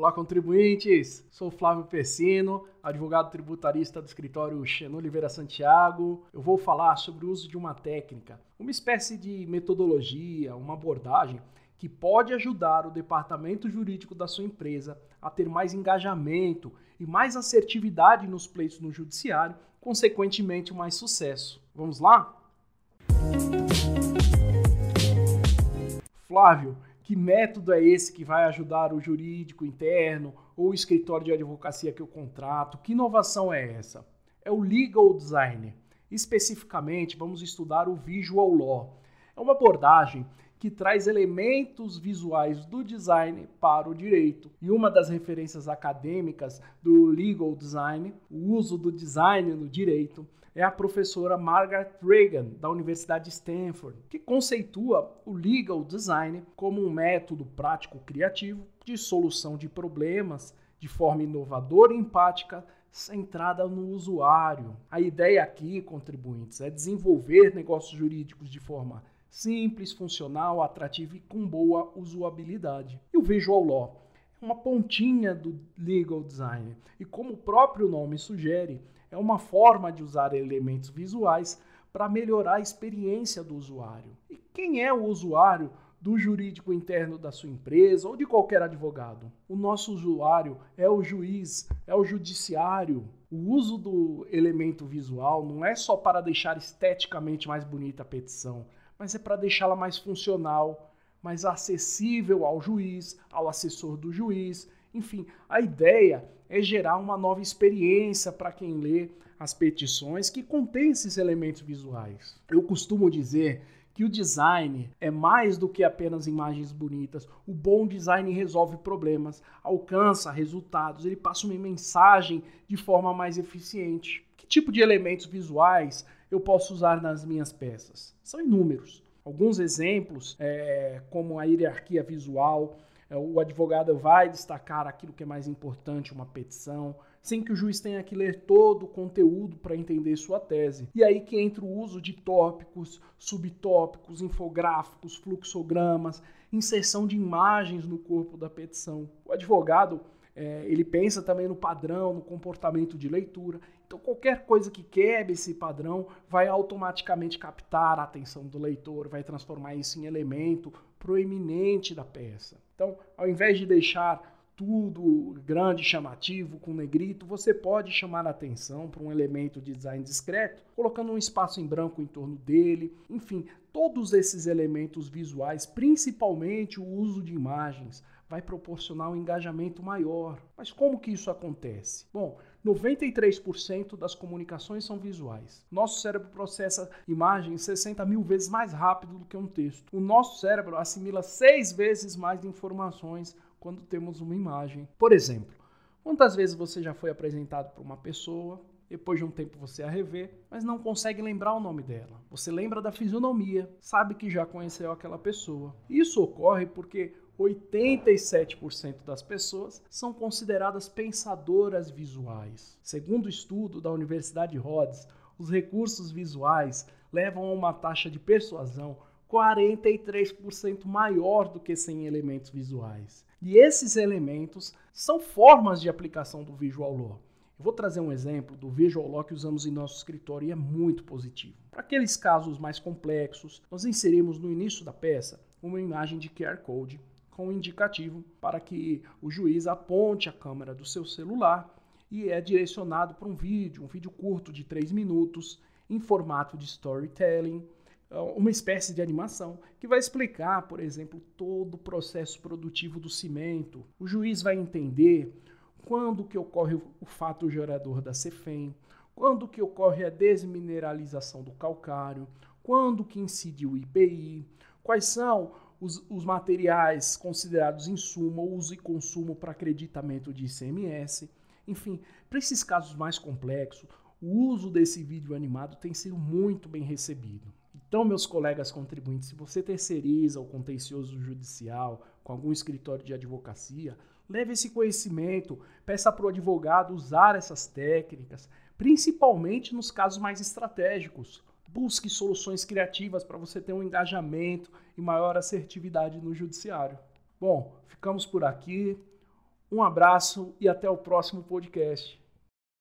Olá, contribuintes! Sou Flávio Pessino, advogado tributarista do escritório Xeno Oliveira Santiago. Eu vou falar sobre o uso de uma técnica, uma espécie de metodologia, uma abordagem que pode ajudar o departamento jurídico da sua empresa a ter mais engajamento e mais assertividade nos pleitos no judiciário, consequentemente mais sucesso. Vamos lá? Flávio, que método é esse que vai ajudar o jurídico interno ou o escritório de advocacia que eu contrato? Que inovação é essa? É o legal design. Especificamente, vamos estudar o visual law. É uma abordagem que traz elementos visuais do design para o direito. E uma das referências acadêmicas do legal design, o uso do design no direito, é a professora Margaret Reagan, da Universidade de Stanford, que conceitua o legal design como um método prático criativo de solução de problemas de forma inovadora e empática centrada no usuário. A ideia aqui, contribuintes, é desenvolver negócios jurídicos de forma simples, funcional, atrativo e com boa usabilidade. E o Visual Law é uma pontinha do legal design. E como o próprio nome sugere, é uma forma de usar elementos visuais para melhorar a experiência do usuário. E quem é o usuário do jurídico interno da sua empresa ou de qualquer advogado? O nosso usuário é o juiz, é o judiciário. O uso do elemento visual não é só para deixar esteticamente mais bonita a petição, mas é para deixá-la mais funcional, mais acessível ao juiz, ao assessor do juiz. Enfim, a ideia é gerar uma nova experiência para quem lê as petições que contém esses elementos visuais. Eu costumo dizer que o design é mais do que apenas imagens bonitas. O bom design resolve problemas, alcança resultados, ele passa uma mensagem de forma mais eficiente. Que tipo de elementos visuais eu posso usar nas minhas peças? São inúmeros. Alguns exemplos, é, como a hierarquia visual, é, o advogado vai destacar aquilo que é mais importante, uma petição, sem que o juiz tenha que ler todo o conteúdo para entender sua tese. E aí que entra o uso de tópicos, subtópicos, infográficos, fluxogramas, inserção de imagens no corpo da petição. O advogado é, ele pensa também no padrão, no comportamento de leitura. Então, qualquer coisa que quebre esse padrão vai automaticamente captar a atenção do leitor, vai transformar isso em elemento proeminente da peça. Então, ao invés de deixar tudo grande, chamativo, com negrito, você pode chamar a atenção para um elemento de design discreto, colocando um espaço em branco em torno dele. Enfim, todos esses elementos visuais, principalmente o uso de imagens, vai proporcionar um engajamento maior. Mas como que isso acontece? Bom, 93% das comunicações são visuais. Nosso cérebro processa imagens 60 mil vezes mais rápido do que um texto. O nosso cérebro assimila seis vezes mais informações quando temos uma imagem. Por exemplo, quantas vezes você já foi apresentado para uma pessoa, depois de um tempo você a revê, mas não consegue lembrar o nome dela. Você lembra da fisionomia, sabe que já conheceu aquela pessoa. Isso ocorre porque 87% das pessoas são consideradas pensadoras visuais. Segundo o estudo da Universidade de Rhodes, os recursos visuais levam a uma taxa de persuasão 43% maior do que sem elementos visuais. E esses elementos são formas de aplicação do Visual Law. Eu vou trazer um exemplo do Visual Law que usamos em nosso escritório e é muito positivo. Para aqueles casos mais complexos, nós inserimos no início da peça uma imagem de QR Code com um indicativo para que o juiz aponte a câmera do seu celular e é direcionado para um vídeo, um vídeo curto de 3 minutos, em formato de storytelling, é, uma espécie de animação que vai explicar, por exemplo, todo o processo produtivo do cimento. O juiz vai entender quando que ocorre o fato gerador da CEFEM, quando que ocorre a desmineralização do calcário, quando que incide o IPI, quais são os, os materiais considerados insumo, uso e consumo para acreditamento de ICMS. Enfim, para esses casos mais complexos, o uso desse vídeo animado tem sido muito bem recebido. Então, meus colegas contribuintes, se você terceiriza o contencioso judicial com algum escritório de advocacia, leve esse conhecimento, peça para o advogado usar essas técnicas, principalmente nos casos mais estratégicos, Busque soluções criativas para você ter um engajamento e maior assertividade no judiciário. Bom, ficamos por aqui. Um abraço e até o próximo podcast.